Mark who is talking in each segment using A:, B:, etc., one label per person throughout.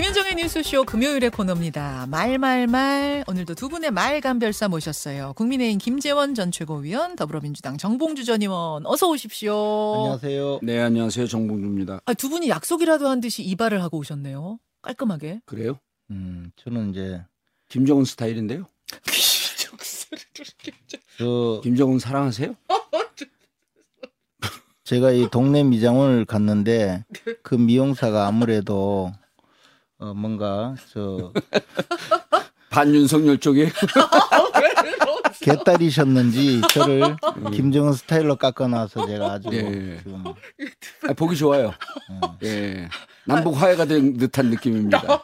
A: 김현정의 뉴스쇼 금요일의 코너입니다. 말말말 오늘도 두 분의 말감별사 모셨어요. 국민의힘 김재원 전 최고위원, 더불어민주당 정봉주 전 의원 어서 오십시오.
B: 안녕하세요.
C: 네, 안녕하세요. 정봉주입니다.
A: 아, 두 분이 약속이라도 한 듯이 이발을 하고 오셨네요. 깔끔하게.
C: 그래요?
B: 음, 저는 이제
C: 김정은 스타일인데요.
B: 저
C: 김정은 사랑하세요?
B: 제가 이 동네 미장원을 갔는데 그 미용사가 아무래도 어 뭔가 저
C: 반윤석열 쪽에
B: 개딸이셨는지 저를 김정은 스타일로 깎아놔서 제가 아주
C: 예.
B: 지금
C: 아, 보기 좋아요.
B: 어,
C: 예. 남북 화해가 된 듯한 느낌입니다.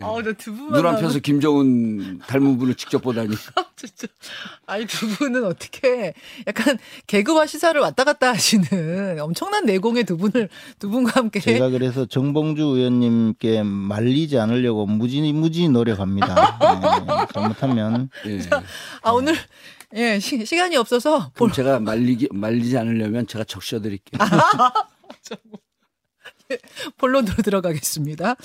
A: 아, 나두 분만
C: 눈 앞에서 김정은 닮은 분을 직접 보다니.
A: 진짜. 아니 두 분은 어떻게 약간 개그와 시사를 왔다 갔다 하시는 엄청난 내공의 두 분을 두 분과 함께
B: 제가 그래서 정봉주 의원님께 말리지 않으려고 무지 무지 노력합니다. 네, 잘못하면
C: 예.
A: 아 오늘 예 시, 시간이 없어서
C: 그럼 제가 말리기 말리지 않으려면 제가 적셔 드릴게요.
A: 본론으로 들어가겠습니다.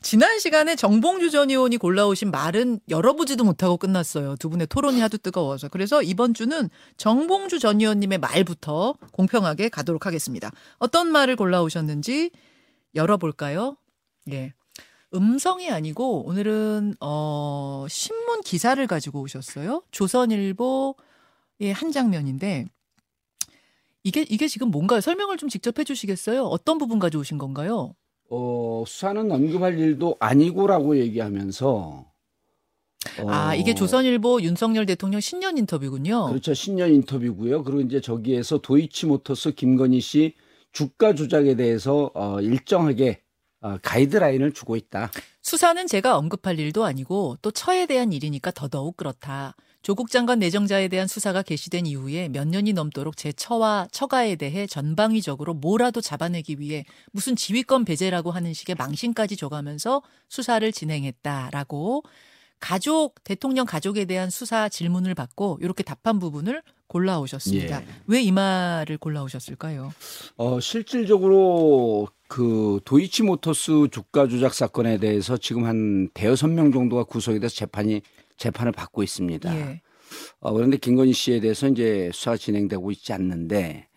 A: 지난 시간에 정봉주 전 의원이 골라오신 말은 열어보지도 못하고 끝났어요. 두 분의 토론이 하도 뜨거워서. 그래서 이번 주는 정봉주 전 의원님의 말부터 공평하게 가도록 하겠습니다. 어떤 말을 골라오셨는지 열어볼까요? 예. 음성이 아니고 오늘은 어 신문 기사를 가지고 오셨어요. 조선일보 의 한 장면인데 이게 이게 지금 뭔가요? 설명을 좀 직접 해주시겠어요? 어떤 부분 가져오신 건가요?
C: 어, 수사는 언급할 일도 아니고라고 얘기하면서 어,
A: 아 이게 조선일보 윤석열 대통령 신년 인터뷰군요.
C: 그렇죠. 신년 인터뷰고요. 그리고 이제 저기에서 도이치모터스 김건희 씨 주가 조작에 대해서 어, 일정하게 어, 가이드라인을 주고 있다.
A: 수사는 제가 언급할 일도 아니고 또 처에 대한 일이니까 더더욱 그렇다. 조국 장관 내정자에 대한 수사가 개시된 이후에 몇 년이 넘도록 제 처와 처가에 대해 전방위적으로 뭐라도 잡아내기 위해 무슨 지휘권 배제라고 하는 식의 망신까지 줘가면서 수사를 진행했다라고 가족 대통령 가족에 대한 수사 질문을 받고 이렇게 답한 부분을 골라오셨습니다.
C: 예.
A: 왜이 말을 골라오셨을까요?
C: 어, 실질적으로 그 도이치모터스 주가 조작 사건에 대해서 지금 한 대여섯 명 정도가 구속이 돼서 재판이 재판을 받고 있습니다.
A: 예.
C: 어, 그런데 김건희 씨에 대해서 이제 수사 진행되고 있지 않는데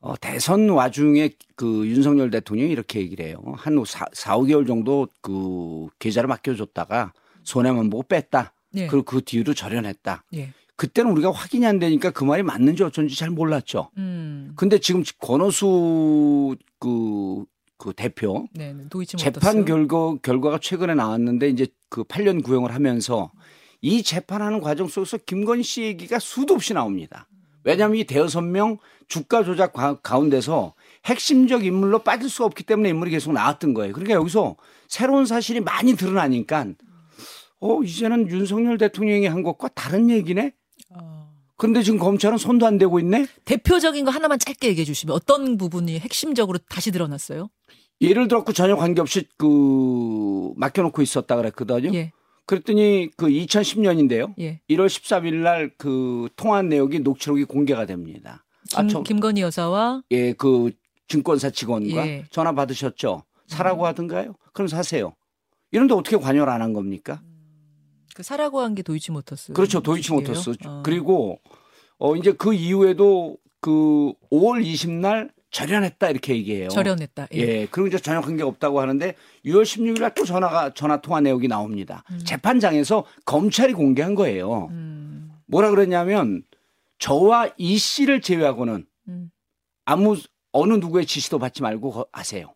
C: 어, 대선 와중에 그 윤석열 대통령이 이렇게 얘기를 해요. 한 4, 4 5개월 정도 그 계좌를 맡겨줬다가 손해만 보고 뺐다.
A: 예.
C: 그리고 그 뒤로 절연했다.
A: 예.
C: 그때는 우리가 확인이 안 되니까 그 말이 맞는지 어쩐지 잘 몰랐죠.
A: 음.
C: 근데 지금 권오수 그, 그 대표
A: 네, 네.
C: 재판. 결과 결과가 최근에 나왔는데 이제 그 8년 구형을 하면서 이 재판하는 과정 속에서 김건희 씨 얘기가 수도 없이 나옵니다. 왜냐하면 이 대여섯 명 주가 조작 가- 가운데서 핵심적 인물로 빠질 수가 없기 때문에 인물이 계속 나왔던 거예요. 그러니까 여기서 새로운 사실이 많이 드러나니까 어 이제는 윤석열 대통령이 한 것과 다른 얘기네.
A: 어.
C: 그런데 지금 검찰은 손도 안 대고 있네.
A: 대표적인 거 하나만 짧게 얘기해 주시면 어떤 부분이 핵심적으로 다시 드러났어요?
C: 예를 들었고 전혀 관계없이 그 맡겨놓고 있었다 그랬거든요.
A: 예,
C: 그랬더니 그 2010년인데요.
A: 예.
C: 1월 13일 날 그 통화 내역이 녹취록이 공개가 됩니다.
A: 김,
C: 저-
A: 김건희 여사와
C: 예, 그 증권사 직원과
A: 예.
C: 전화 받으셨죠. 사라고 하던가요? 그럼 사세요. 이런데 어떻게 관여를 안 한 겁니까?
A: 그 사라고 한 게 도이치 모터스.
C: 그렇죠. 도이치 모터스.
A: 어.
C: 그리고 어 이제 그 이후에도 그 5월 20날 절연했다 이렇게 얘기해요.
A: 절연했다. 예.
C: 예. 그리고 이제 전혀 관계가 없다고 하는데 6월 16일 날 또 전화가 전화 통화 내역이 나옵니다. 재판장에서 검찰이 공개한 거예요.
A: 음,
C: 뭐라 그랬냐면 저와 이 씨를 제외하고는
A: 음.
C: 아무 어느 누구의 지시도 받지 말고 거- 하세요.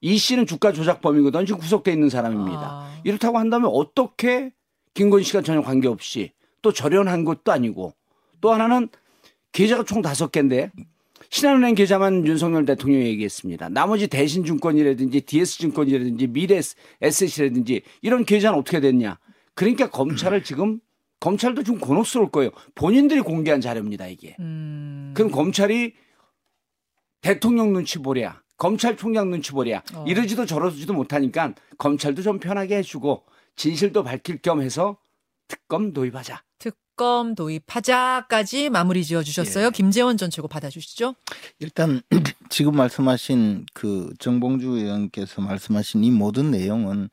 C: 이 씨는 주가 조작범이거든 지금 구속돼 있는 사람입니다.
A: 아.
C: 이렇다고 한다면 어떻게 김건희 씨가 전혀 관계없이 또 절연한 것도 아니고 또 하나는 계좌가 총 다섯 개인데 신한은행 계좌만 윤석열 대통령이 얘기했습니다. 나머지 대신증권이라든지 DS증권이라든지 미래에셋이라든지 이런 계좌는 어떻게 됐냐. 그러니까 검찰을 지금 검찰도 좀 곤혹스러울 거예요. 본인들이 공개한 자료입니다 이게.
A: 음.
C: 그럼 검찰이 대통령 눈치 보랴, 검찰총장 눈치 보랴
A: 어.
C: 이러지도 저러지도 못하니까 검찰도 좀 편하게 해주고 진실도 밝힐 겸 해서 특검 도입하자.
A: 특검 도입하자까지 마무리 지어 주셨어요.
C: 예.
A: 김재원 전 최고 받아 주시죠.
B: 일단 지금 말씀하신 그 정봉주 의원께서 말씀하신 이 모든 내용은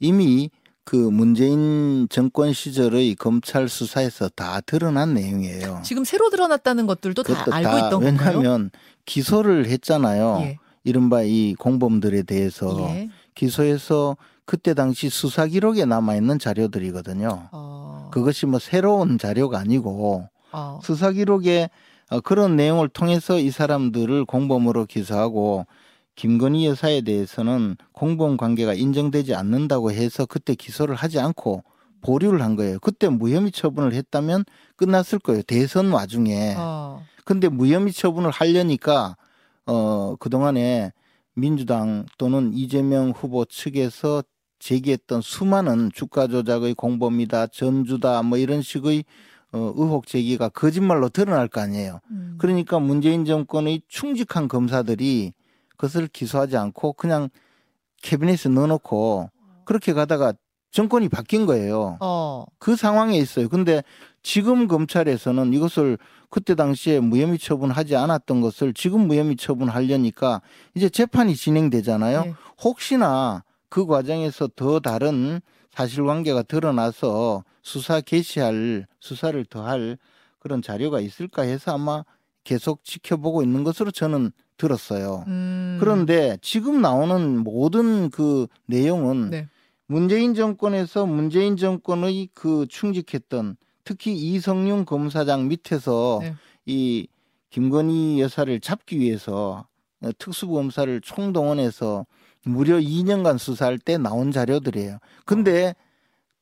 B: 이미 그 문재인 정권 시절의 검찰 수사에서 다 드러난 내용이에요.
A: 지금 새로 드러났다는 것들도 다 알고
B: 다
A: 있던 건가요?
B: 왜냐하면 기소를 했잖아요.
A: 예.
B: 이른바 이 공범들에 대해서
A: 예.
B: 기소해서 그때 당시 수사 기록에 남아 있는 자료들이거든요.
A: 어,
B: 그것이 뭐 새로운 자료가 아니고
A: 어.
B: 수사 기록에 어, 그런 내용을 통해서 이 사람들을 공범으로 기소하고 김건희 여사에 대해서는 공범 관계가 인정되지 않는다고 해서 그때 기소를 하지 않고 보류를 한 거예요. 그때 무혐의 처분을 했다면 끝났을 거예요. 대선 와중에.
A: 어.
B: 근데 무혐의 처분을 하려니까 어 그동안에 민주당 또는 이재명 후보 측에서 제기했던 수많은 주가 조작의 공범이다, 전주다 뭐 이런 식의 어 의혹 제기가 거짓말로 드러날 거 아니에요.
A: 음.
B: 그러니까 문재인 정권의 충직한 검사들이 그것을 기소하지 않고 그냥 캐비넷에 넣어놓고 그렇게 가다가 정권이 바뀐 거예요.
A: 어.
B: 그 상황에 있어요. 근데 지금 검찰에서는 이것을 그때 당시에 무혐의 처분하지 않았던 것을 지금 무혐의 처분하려니까 이제 재판이 진행되잖아요.
A: 예.
B: 혹시나 그 과정에서 더 다른 사실관계가 드러나서 수사 개시할 수사를 더할 그런 자료가 있을까 해서 아마 계속 지켜보고 있는 것으로 저는 들었어요.
A: 음.
B: 그런데 지금 나오는 모든 그 내용은
A: 네.
B: 문재인 정권에서 문재인 정권의 그 충직했던 특히 이성윤 검사장 밑에서
A: 네.
B: 이 김건희 여사를 잡기 위해서 특수검사를 총동원해서 무려 2년간 수사할 때 나온 자료들이에요. 근데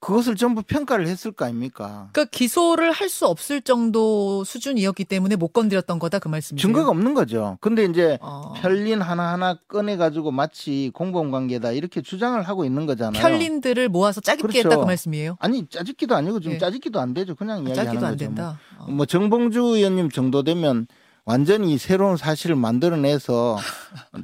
B: 그것을 전부 평가를 했을 거 아닙니까?
A: 그러니까 기소를 할 수 없을 정도 수준이었기 때문에 못 건드렸던 거다 그 말씀이세요.
B: 증거가 없는 거죠. 근데 이제
A: 어.
B: 편린 하나하나 꺼내 가지고 마치 공범 관계다 이렇게 주장을 하고 있는 거잖아요.
A: 편린들을 모아서 짜깁기
B: 그렇죠.
A: 했다 그 말씀이에요.
B: 아니 짜집기도 아니고 지금
A: 예.
B: 짜집기도 안 되죠. 그냥 이야기하는
A: 짜기도 안
B: 거죠.
A: 된다. 어.
B: 뭐. 뭐 정봉주 의원님 정도 되면 완전히 새로운 사실을 만들어내서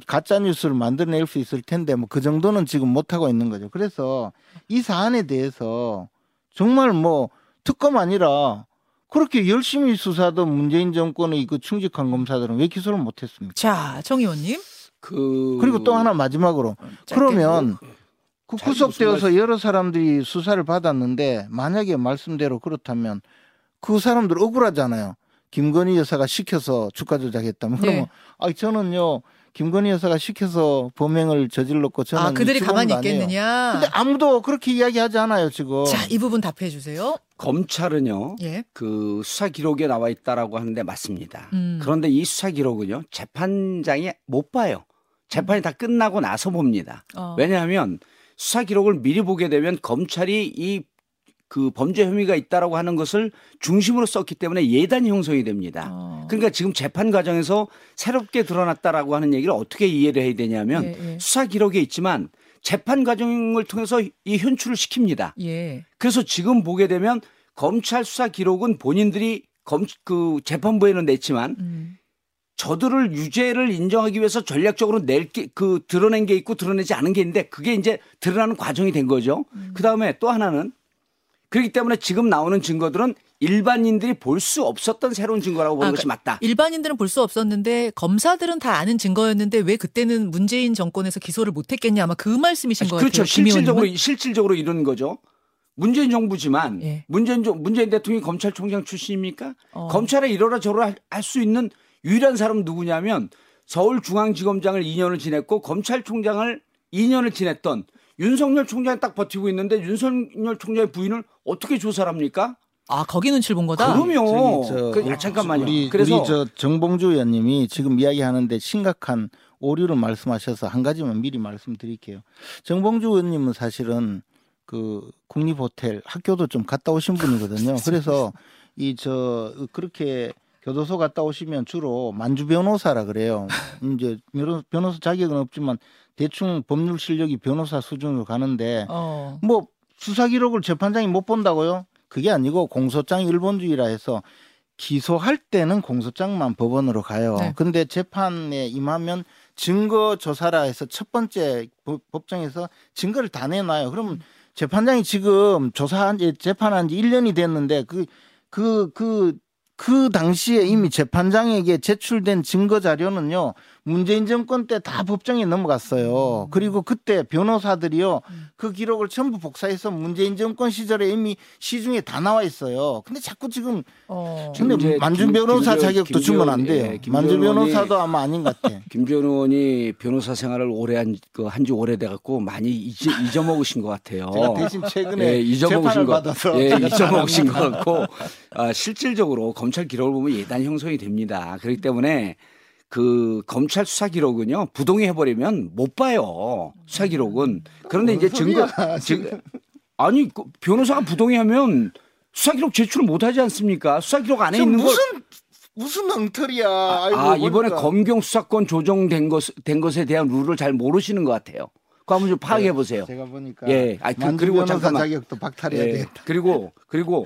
B: 가짜 뉴스를 만들어낼 수 있을 텐데 뭐 그 정도는 지금 못 하고 있는 거죠. 그래서 이 사안에 대해서 정말 뭐 특검 아니라 그렇게 열심히 수사하던 문재인 정권의 그 충직한 검사들은 왜 기소를 못했습니까?
A: 자, 정 의원님.
C: 그
B: 그리고 또 하나 마지막으로
A: 짧게
B: 그러면
C: 그잘
B: 구속되어서
C: 무슨
B: 여러 사람들이 수사를 받았는데 만약에 말씀대로 그렇다면 그 사람들 억울하잖아요. 김건희 여사가 시켜서 주가 조작했다면 그러면
A: 네.
B: 아 저는요 김건희 여사가 시켜서 범행을 저질렀고 저는
A: 아, 그들이 가만히
B: 아니에요.
A: 있겠느냐.
B: 근데 아무도 그렇게 이야기하지 않아요 지금.
A: 자, 이 부분 답해 주세요.
C: 검찰은요.
A: 예.
C: 그 수사 기록에 나와 있다라고 하는데 맞습니다.
A: 음.
C: 그런데 이 수사 기록은요. 재판장이 못 봐요. 재판이 다 끝나고 나서 봅니다.
A: 어.
C: 왜냐하면 수사 기록을 미리 보게 되면 검찰이 이 그 범죄 혐의가 있다라고 하는 것을 중심으로 썼기 때문에 예단이 형성이 됩니다.
A: 어.
C: 그러니까 지금 재판 과정에서 새롭게 드러났다라고 하는 얘기를 어떻게 이해를 해야 되냐면
A: 예, 예.
C: 수사 기록에 있지만 재판 과정을 통해서 이 현출을 시킵니다.
A: 예.
C: 그래서 지금 보게 되면 검찰 수사 기록은 본인들이 검, 그 재판부에는 냈지만
A: 음.
C: 저들을 유죄를 인정하기 위해서 전략적으로 낼 게, 그 드러낸 게 있고 드러내지 않은 게 있는데 그게 이제 드러나는 과정이 된 거죠.
A: 음.
C: 그 다음에 또 하나는 그렇기 때문에 지금 나오는 증거들은 일반인들이 볼 수 없었던 새로운 증거라고 보는
A: 아,
C: 것이 맞다.
A: 일반인들은 볼 수 없었는데 검사들은 다 아는 증거였는데 왜 그때는 문재인 정권에서 기소를 못했겠냐 아마 그 말씀이신 것
C: 그렇죠. 실질적으로
A: 의원님은.
C: 실질적으로 이런 거죠. 문재인 정부지만
A: 예.
C: 문재인 정- 문재인 대통령이 검찰총장 출신입니까?
A: 어.
C: 검찰에 이러라 저러라 할 수 있는 유일한 사람은 누구냐면 서울중앙지검장을 2년을 지냈고 검찰총장을 2년을 지냈던 윤석열 총장이 딱 버티고 있는데 윤석열 총장의 부인을 어떻게 조사를 합니까?
A: 아 거기 눈치를 본 거다.
C: 그럼요.
B: 저
C: 그, 야, 잠깐만요.
B: 우리,
C: 그래서
B: 우리 저 정봉주 의원님이 지금 이야기하는데 심각한 오류를 말씀하셔서 한 가지만 미리 말씀드릴게요. 정봉주 의원님은 사실은 그 국립 호텔 학교도 좀 갔다 오신 분이거든요. 그래서 이 저 그렇게 교도소 갔다 오시면 주로 만주 변호사라 그래요. 이제 변호- 변호사 자격은 없지만 대충 법률 실력이 변호사 수준으로 가는데
A: 어.
B: 뭐 수사 기록을 재판장이 못 본다고요? 그게 아니고 공소장이 일본주의라 해서 기소할 때는 공소장만 법원으로 가요.
A: 네.
B: 근데 재판에 임하면 증거 조사라 해서 첫 번째 법- 법정에서 증거를 다 내놔요. 그러면 재판장이 지금 조사한 지 재판한 지 1년이 됐는데 그 그, 그, 그 당시에 이미 재판장에게 제출된 증거 자료는요, 문재인 정권 때 다 법정에 넘어갔어요. 그리고 그때 변호사들이요, 그 기록을 전부 복사해서 문재인 정권 시절에 이미 시중에 다 나와 있어요. 근데 자꾸 지금,
A: 어.
B: 근데
C: 김-
B: 변호사 자격도 주면 안 돼요.
C: 예, 의원이
B: 변호사도 아마 아닌 것 같아.
C: 김재원 의원이 변호사 생활을 오래 한, 그, 한지 오래돼 갖고 많이 잊, 잊어먹으신 것 같아요.
B: 제가 대신 최근에
C: 예, 잊어먹으신
B: 재판을
C: 거,
B: 받아서
C: 예, 잊어먹으신 것 같고, 아, 실질적으로 검찰 기록을 보면 예단 형성이 됩니다. 그렇기 때문에 그 검찰 수사 기록은요, 부동의 해 버리면 못 봐요. 수사 기록은. 그런데 이제 증거, 증 아니, 그 변호사가 부동의 하면 수사 기록 제출 못 하지 않습니까? 수사 기록 안에 있는 걸.
B: 무슨 무슨 엉터리야. 아이고,
C: 아, 이번에. 검경 수사권 조정된 것, 된 것에 대한 룰을 잘 모르시는 것 같아요. 그거 한번 좀 파악해 보세요.
B: 제가 보니까
C: 예, 아니, 그- 그리고 잠깐만.
B: 자격도 박탈해야
C: 예.
B: 되겠다.
C: 그리고, 그리고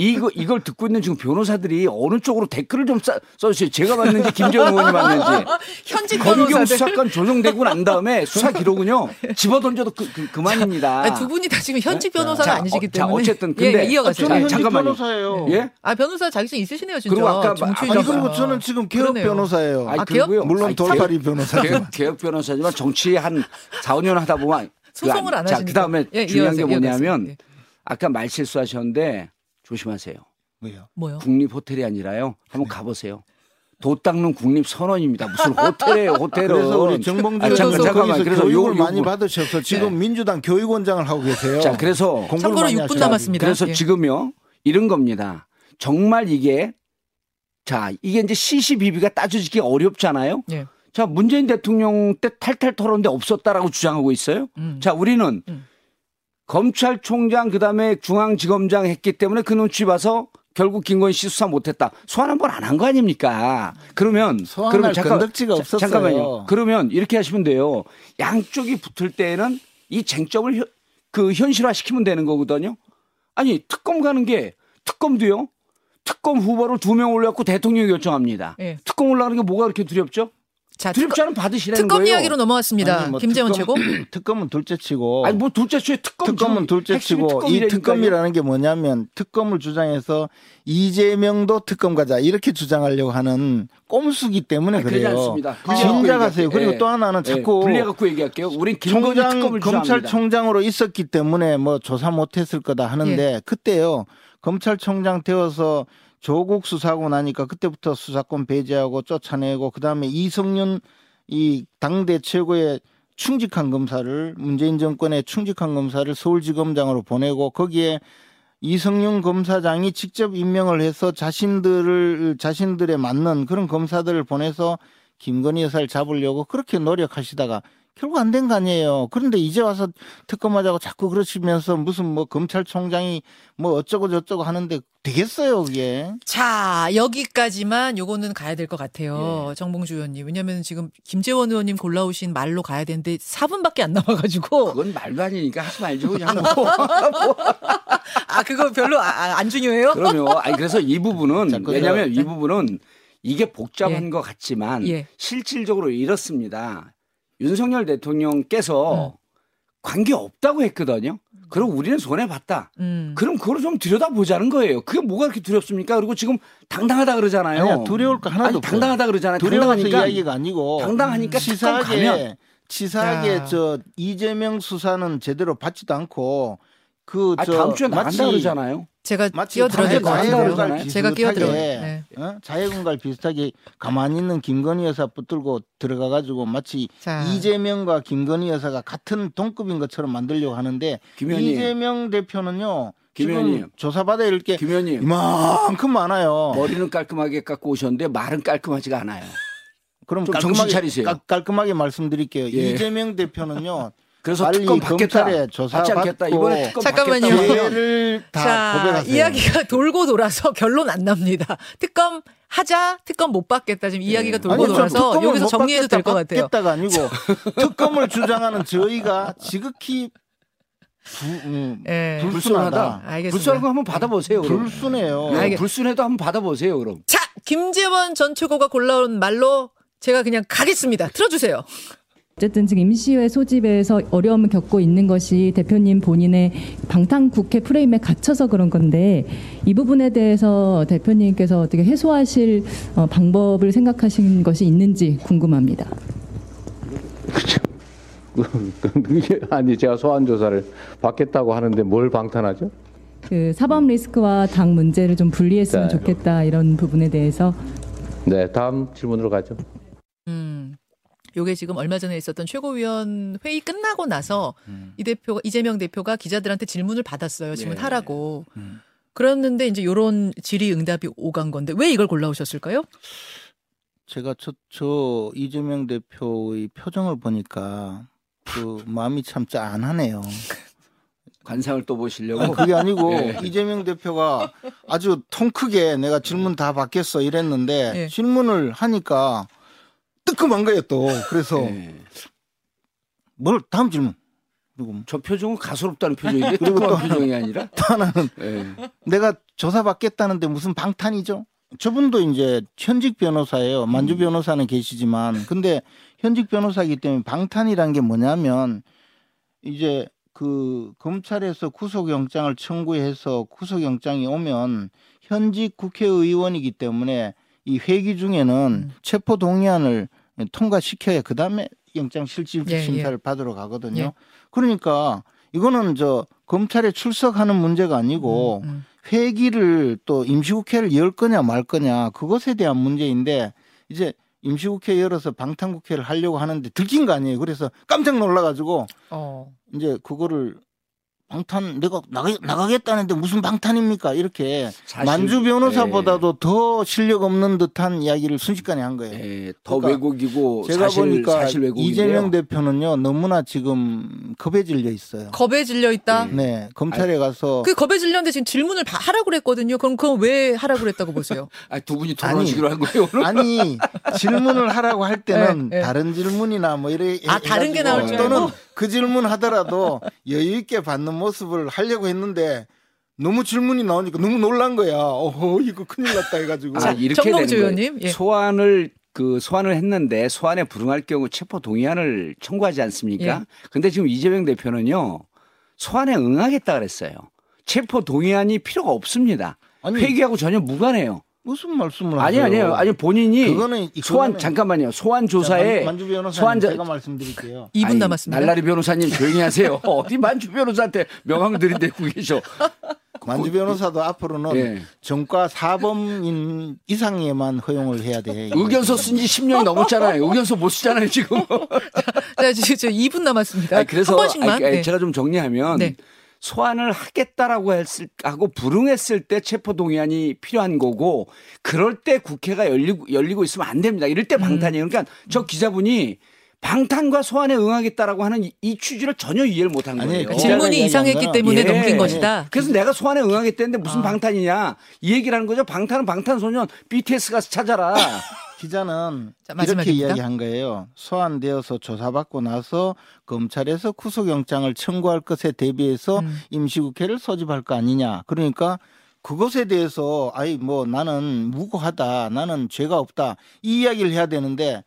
C: 이거, 이걸 듣고 있는 지금 변호사들이 어느 쪽으로 댓글을 좀 써, 써주세요. 제가 맞는지 김재원 의원이 맞는지.
A: 현직
C: 검경 수사권 조정되고 난 다음에 수사 기록은요 집어 던져도 그, 그, 만입니다
A: 아니, 두 분이 다 지금 현직
C: 네?
A: 변호사가
C: 자,
A: 아니시기
C: 어, 자,
A: 때문에
C: 어쨌든
A: 예,
C: 근데
A: 예, 이어가세요.
C: 자,
B: 저는 현직
C: 잠깐만요.
B: 변호사예요.
C: 예?
A: 아 변호사 자격증 있으시네요 진짜.
C: 그리고 아까 마-
A: 정치인
B: 아니, 그리고. 저는 지금 개혁
A: 그러네요.
B: 변호사예요.
C: 아니,
A: 아, 개혁?
B: 물론 돌팔이 변호사.
C: 개혁, 개혁 변호사지만 정치 한 4, 5년 하다 보면
A: 소송을 안
C: 자,
A: 하시니까.
C: 그다음에
A: 예,
C: 중요한 게
A: 이어가세요,
C: 뭐냐면
A: 이어가세요. 예.
C: 아까 말 실수하셨는데 조심하세요.
B: 뭐요?
A: 뭐요?
C: 국립 호텔이 아니라요. 한번 가보세요. 도 닦는 국립 선원입니다. 무슨 호텔이에요, 호텔은.
B: 그래서 우리 정봉주
C: 아, 잠깐, 잠깐만.
B: 거기서
C: 그래서
B: 교육을
C: 요- 요
B: 많이
C: 부-
B: 받으셔서 지금
C: 네.
B: 민주당 교육원장을 하고 계세요.
C: 자, 그래서
A: 참고로
B: 많이
A: 6분
B: 하셔가지고.
A: 남았습니다.
C: 그래서
A: 예.
C: 지금요 이런 겁니다. 정말 이게 자 이게 이제 CCBB가 따져지기 어렵잖아요.
A: 예.
C: 자 문재인 대통령 때 탈탈 털었는데 없었다라고 주장하고 있어요.
A: 음.
C: 자 우리는
A: 음.
C: 검찰총장 그다음에 중앙지검장 했기 때문에 그 눈치 봐서 결국 김건희 씨 수사 못했다. 소환 한 번 안 한 거 아닙니까? 그러면
B: 소환할 건덕지가
C: 자,
B: 없었어요.
C: 잠깐만요. 그러면 이렇게 하시면 돼요. 양쪽이 붙을 때는 이 쟁점을 현- 그 현실화 시키면 되는 거거든요. 아니 특검 가는 게 특검도요. 특검 후보를 두 명 올려갖고 대통령이 결정합니다.
A: 예.
C: 특검 올라가는 게 뭐가 그렇게 두렵죠?
A: 자,
C: 않으면 받으시라는
A: 특검
C: 거예요.
A: 이야기로 넘어왔습니다.
B: 아니, 뭐
A: 김재원
B: 특검-
A: 최고.
B: 특검은 둘째치고
C: 아니 뭐 둘째 주에 특검
B: 특검은 둘째치고
C: 이.
B: 특검이라는 게 뭐냐면 특검을 주장해서 이재명도 특검 가자 이렇게 주장하려고 하는 꼼수기 때문에
C: 아니,
B: 그래요.
C: 않습니다.
B: 진작하세요. 그리고
C: 예.
B: 또 하나는
C: 예,
B: 자꾸
C: 분리해 갖고 얘기할게요. 우린
B: 총장. 검찰총장으로 있었기 때문에 뭐 조사 못했을 거다 하는데
C: 예.
B: 그때요 검찰총장 되어서 조국 수사하고 나니까 그때부터 수사권 배제하고 쫓아내고 그 다음에 이성윤 이 당대 최고의 충직한 검사를 문재인 정권의 충직한 검사를 서울지검장으로 보내고 거기에 이성윤 검사장이 직접 임명을 해서 자신들을 자신들에 맞는 그런 검사들을 보내서 김건희 여사를 잡으려고 그렇게 노력하시다가 결국 안 된 거 아니에요. 그런데 이제 와서 특검하자고 자꾸 그러시면서 무슨 뭐 검찰총장이 뭐 어쩌고 저쩌고 하는데 되겠어요, 그게.
A: 자, 여기까지만 요거는 가야 될 것 같아요.
C: 예.
A: 정봉주 의원님. 왜냐면 지금 김재원 의원님 골라오신 말로 가야 되는데 4분밖에 안 남아가지고.
C: 그건 말도 아니니까 하지 말죠 그냥. 뭐.
A: 아, 그거 별로 아, 아, 안 중요해요?
C: 그럼요. 아니 그래서 이 부분은
A: 저-
C: 이 부분은 이게 복잡한
A: 예.
C: 것 같지만
A: 예.
C: 실질적으로 이렇습니다. 윤석열 대통령께서
A: 음.
C: 관계 없다고 했거든요. 그럼 우리는 손해 봤다.
A: 음.
C: 그럼 그걸 좀 들여다 보자는 거예요. 그게 뭐가 그렇게 두렵습니까? 그리고 지금 당당하다 그러잖아요.
B: 아니야, 두려울 거 하나도
C: 아니,
B: 없어요.
C: 당당하다 그러잖아요.
B: 두려워서
C: 당당하니까
B: 이야기가 아니고
C: 당당하니까
B: 치사하게 치사하게
A: 야.
B: 저 이재명 수사는 제대로 받지도 않고 그
C: 아,
B: 저
C: 다음 주에 나간다
B: 마치
C: 그러잖아요.
A: 제가 끼어들어야 될것
C: 자해공갈
A: 같아요.
C: 그러잖아요.
A: 제가 끼어들어요.
B: 비슷하게,
A: 네.
B: 어? 자해공갈 비슷하게 가만히 있는 김건희 여사 붙들고 들어가 가지고 마치
A: 자.
B: 이재명과 김건희 여사가 같은 동급인 것처럼 만들려고 하는데
C: 김 의원님.
B: 이재명 대표는요
C: 김
B: 지금
C: 의원님.
B: 조사받아야
C: 할게김 의원님
B: 이만큼 많아요.
C: 머리는 깔끔하게 깎고 오셨는데 말은 깔끔하지가 않아요.
B: 그럼
C: 좀
B: 깔끔하게,
C: 정신 차리세요.
B: 깔- 깔끔하게 말씀드릴게요.
C: 예.
B: 이재명 대표는요.
C: 그래서
B: 빨리
C: 특검 받겠다.
B: 검찰에 조사
C: 받지 않겠다. 이번에 특검
A: 잠깐만요.
C: 받겠다.
A: 자,
B: 고백하세요.
A: 이야기가 돌고 돌아서 결론 안 납니다. 특검 하자, 특검 못 받겠다. 지금 이야기가 돌고
B: 아니, 저
A: 돌아서 여기서
B: 못
A: 정리해도 될 것 같아요.
B: 받겠다가 아니고 특검을 주장하는 저희가 지극히 부, 음,
A: 예.
B: 불순하다.
A: 알겠습니다.
C: 불순한 거 한번 받아보세요. 그럼.
B: 불순해요.
C: 예,
A: 알겠-
C: 불순해도 한번 받아보세요. 그럼.
A: 자, 김재원 전 최고가 골라온 말로 제가 그냥 가겠습니다. 틀어주세요.
D: 어쨌든 지금 임시회 소집에서 어려움을 겪고 있는 것이 대표님 본인의 방탄 국회 프레임에 갇혀서 그런 건데 이 부분에 대해서 대표님께서 어떻게 해소하실 어, 방법을 생각하신 것이 있는지 궁금합니다.
E: 그게 아니 제가 소환 조사를 받겠다고 하는데 뭘 방탄하죠?
D: 그 사법 리스크와 당 문제를 좀 분리했으면
E: 네.
D: 좋겠다 이런 부분에 대해서
E: 네, 다음 질문으로 가죠.
A: 음. 요게 지금 얼마 전에 있었던 최고위원 회의 끝나고 나서
B: 음.
A: 이 대표가 이재명 대표가 기자들한테 질문을 받았어요. 질문하라고.
B: 음.
A: 그랬는데 이제 요런 질의응답이 오간 건데 왜 이걸 골라오셨을까요?
B: 제가 저, 저 이재명 대표의 표정을 보니까 그 마음이 참 짠하네요.
C: 관상을 또 보시려고.
B: 아니, 그게 아니고
C: 예.
B: 이재명 대표가 아주 통 크게 내가 질문 다 받겠어 이랬는데
A: 예.
B: 질문을 하니까 뜨끔한 거예요 또. 그래서
C: 예.
B: 뭘 다음 질문. 그리고
C: 뭐저 표정은 가소롭다는 표정인데
B: 그리고 또-
C: 표정이 아니라.
B: 또 하나는
C: 예.
B: 내가 조사 받겠다는데 무슨 방탄이죠? 저분도 이제 현직 변호사예요. 만주
C: 음.
B: 변호사는 계시지만 근데 현직 변호사이기 때문에 방탄이란 게 뭐냐면 이제 그 검찰에서 구속영장을 청구해서 구속영장이 오면 현직 국회의원이기 때문에 이 회기 중에는
A: 음.
B: 체포 동의안을 통과시켜야 그 다음에 영장 실질
A: 예,
B: 심사를 받으러 가거든요.
A: 예.
B: 그러니까 이거는 저 검찰에 출석하는 문제가 아니고
A: 음, 음.
B: 회기를 또 임시국회를 열 거냐 말 거냐 그것에 대한 문제인데 이제 임시국회 열어서 방탄국회를 하려고 하는데 들킨 거 아니에요. 그래서 깜짝 놀라가지고
A: 어.
B: 이제 그거를 방탄 내가 나가, 나가겠다는데 무슨 방탄입니까? 이렇게
C: 사실-
B: 만주 변호사보다도 더 실력 없는 듯한 이야기를 순식간에 한 거예요.
C: 예, 더
B: 그러니까
C: 왜곡이고
B: 제가
C: 사실,
B: 보니까
C: 사실.
B: 이재명 대표는요 너무나 지금 겁에 질려 있어요.
A: 겁에 질려 있다.
B: 네 검찰에 가서
A: 그 겁에 질렸는데 지금 질문을 바- 하라고 그랬거든요. 그럼 그건 왜 하라고 그랬다고 보세요?
C: 아, 두 분이 토론하시기로 한 거예요 오늘.
B: 아니 질문을 하라고 할 때는
A: 네, 네.
B: 다른 질문이나 뭐 이래
A: 아, 다른 게 나올 줄
B: 또는
A: 알고?
B: 그 질문 하더라도 여유 있게 받는 모습을 하려고 했는데 너무 질문이 나오니까 너무 놀란 거야. 어허 이거 큰일 났다 해가지고
C: 아, 이렇게 되는 거예요.
A: 의원님, 예.
C: 소환을 그 소환을 했는데 소환에 불응할 경우 체포 동의안을 청구하지 않습니까?
A: 예.
C: 근데 지금 이재명 대표는요 소환에 응하겠다 그랬어요. 체포 동의안이 필요가 없습니다.
B: 아니,
C: 회기하고 전혀 무관해요.
B: 무슨 말씀을
C: 아니
B: 하세요?
C: 아니에요. 아니 본인이
B: 그거는
C: 소환
B: 그거는-
C: 잠깐만요. 소환
B: 자,
C: 조사에
B: 만- 만주 변호사님
C: 소환 자-
B: 제가 말씀드릴게요.
A: 2분
C: 아니,
A: 남았습니다.
C: 날라리 변호사님 조용히 하세요. 어디 만주 변호사한테 명함 들이대고 계셔.
B: 만주 변호사도 앞으로는
C: 예.
B: 정과 사범인 이상에만 허용을 해야 돼.
C: 의견서 쓴 지 10년이 넘었잖아요. 의견서 못 쓰잖아요, 지금.
A: 자, 지금 저 2분 남았습니다.
C: 아니, 그래서
A: 한 번씩만.
C: 아니, 아니,
A: 네.
C: 제가 좀 정리하면
A: 네.
C: 소환을 하겠다라고 했을 하고 불응했을 때 체포 동의안이 필요한 거고 그럴 때 국회가 열리고 열리고 있으면 안 됩니다. 이럴 때
A: 음.
C: 방탄이에요. 그러니까 저 기자분이 방탄과 소환에 응하겠다라고 하는 이, 이 취지를 전혀 이해를 못한 거예요.
B: 그
A: 질문이 이상했기 때문에
C: 예.
A: 넘긴 것이다.
C: 그래서 내가 소환에 응하겠다는데 무슨
A: 아.
C: 방탄이냐 이 얘기를 하는 거죠. 방탄은 방탄소년 BTS 가서 찾아라.
B: 기자는
A: 자,
B: 이렇게. 이야기한 거예요. 소환되어서 조사받고 나서 검찰에서 구속영장을 청구할 것에 대비해서
A: 음.
B: 임시국회를 소집할 거 아니냐. 그러니까 그것에 대해서 아이 뭐 나는 무고하다. 나는 죄가 없다. 이 이야기를 해야 되는데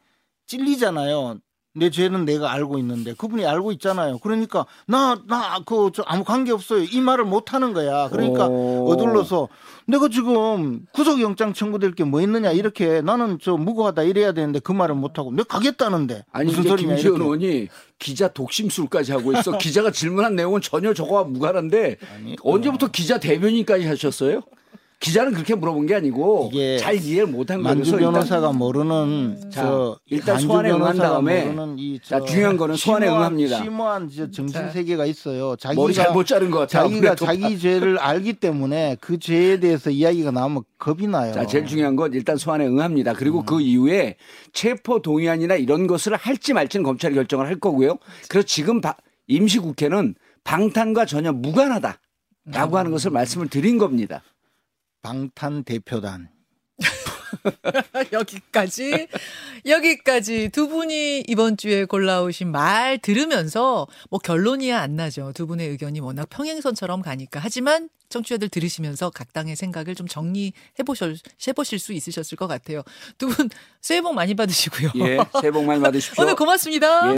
B: 찔리잖아요. 내 죄는 내가 알고 있는데 그분이 알고 있잖아요. 그러니까 나 나 그 아무 관계 없어요. 이 말을 못 하는 거야. 그러니까
C: 오.
B: 어둘러서 내가 지금 구속영장 청구될 게 뭐 있느냐 이렇게 나는 저 무고하다 이래야 되는데 그 말을 못 하고 내가 가겠다는데
C: 아니
B: 무슨 소리냐
C: 김지현. 의원이 기자 독심술까지 하고 있어. 기자가 질문한 내용은 전혀 저거와 무관한데
B: 아니,
C: 언제부터 기자 대변인까지 하셨어요? 기자는 그렇게 물어본 게 아니고 잘 이해를 못한.
B: 만주
C: 그래서 일단
B: 변호사가 모르는
C: 자,
B: 저
C: 일단 소환에 응한
B: 변호사가
C: 다음에 자,
B: 저
C: 중요한 거는 소환에
B: 심오한-
C: 응합니다.
B: 심오한 저 정신
A: 자.
B: 세계가 있어요.
C: 머리
B: 자기가
C: 잘못 자른 것 같아.
B: 자기가. 자기 죄를 알기 때문에 그 죄에 대해서 이야기가 나오면 겁이 나요.
C: 자, 제일 중요한 건 일단 소환에 응합니다. 그리고
B: 음.
C: 그 이후에 체포 동의안이나 이런 것을 할지 말지는 검찰이 결정을 할 거고요. 그래서 지금 바- 임시국회는 방탄과 전혀 무관하다라고
B: 음.
C: 하는 것을 말씀을 드린 겁니다.
B: 방탄 대표단.
A: 여기까지 여기까지 두 분이 이번 주에 골라오신 말 들으면서 뭐 결론이야 안 나죠. 두 분의 의견이 워낙 평행선처럼 가니까. 하지만 청취자들 들으시면서 각 당의 생각을 좀 정리해 보실 해 보실 수 있으셨을 것 같아요. 두 분 새해 복 많이 받으시고요.
C: 예, 새해 복 많이 받으십시오.
A: 오늘 고맙습니다.
C: 예.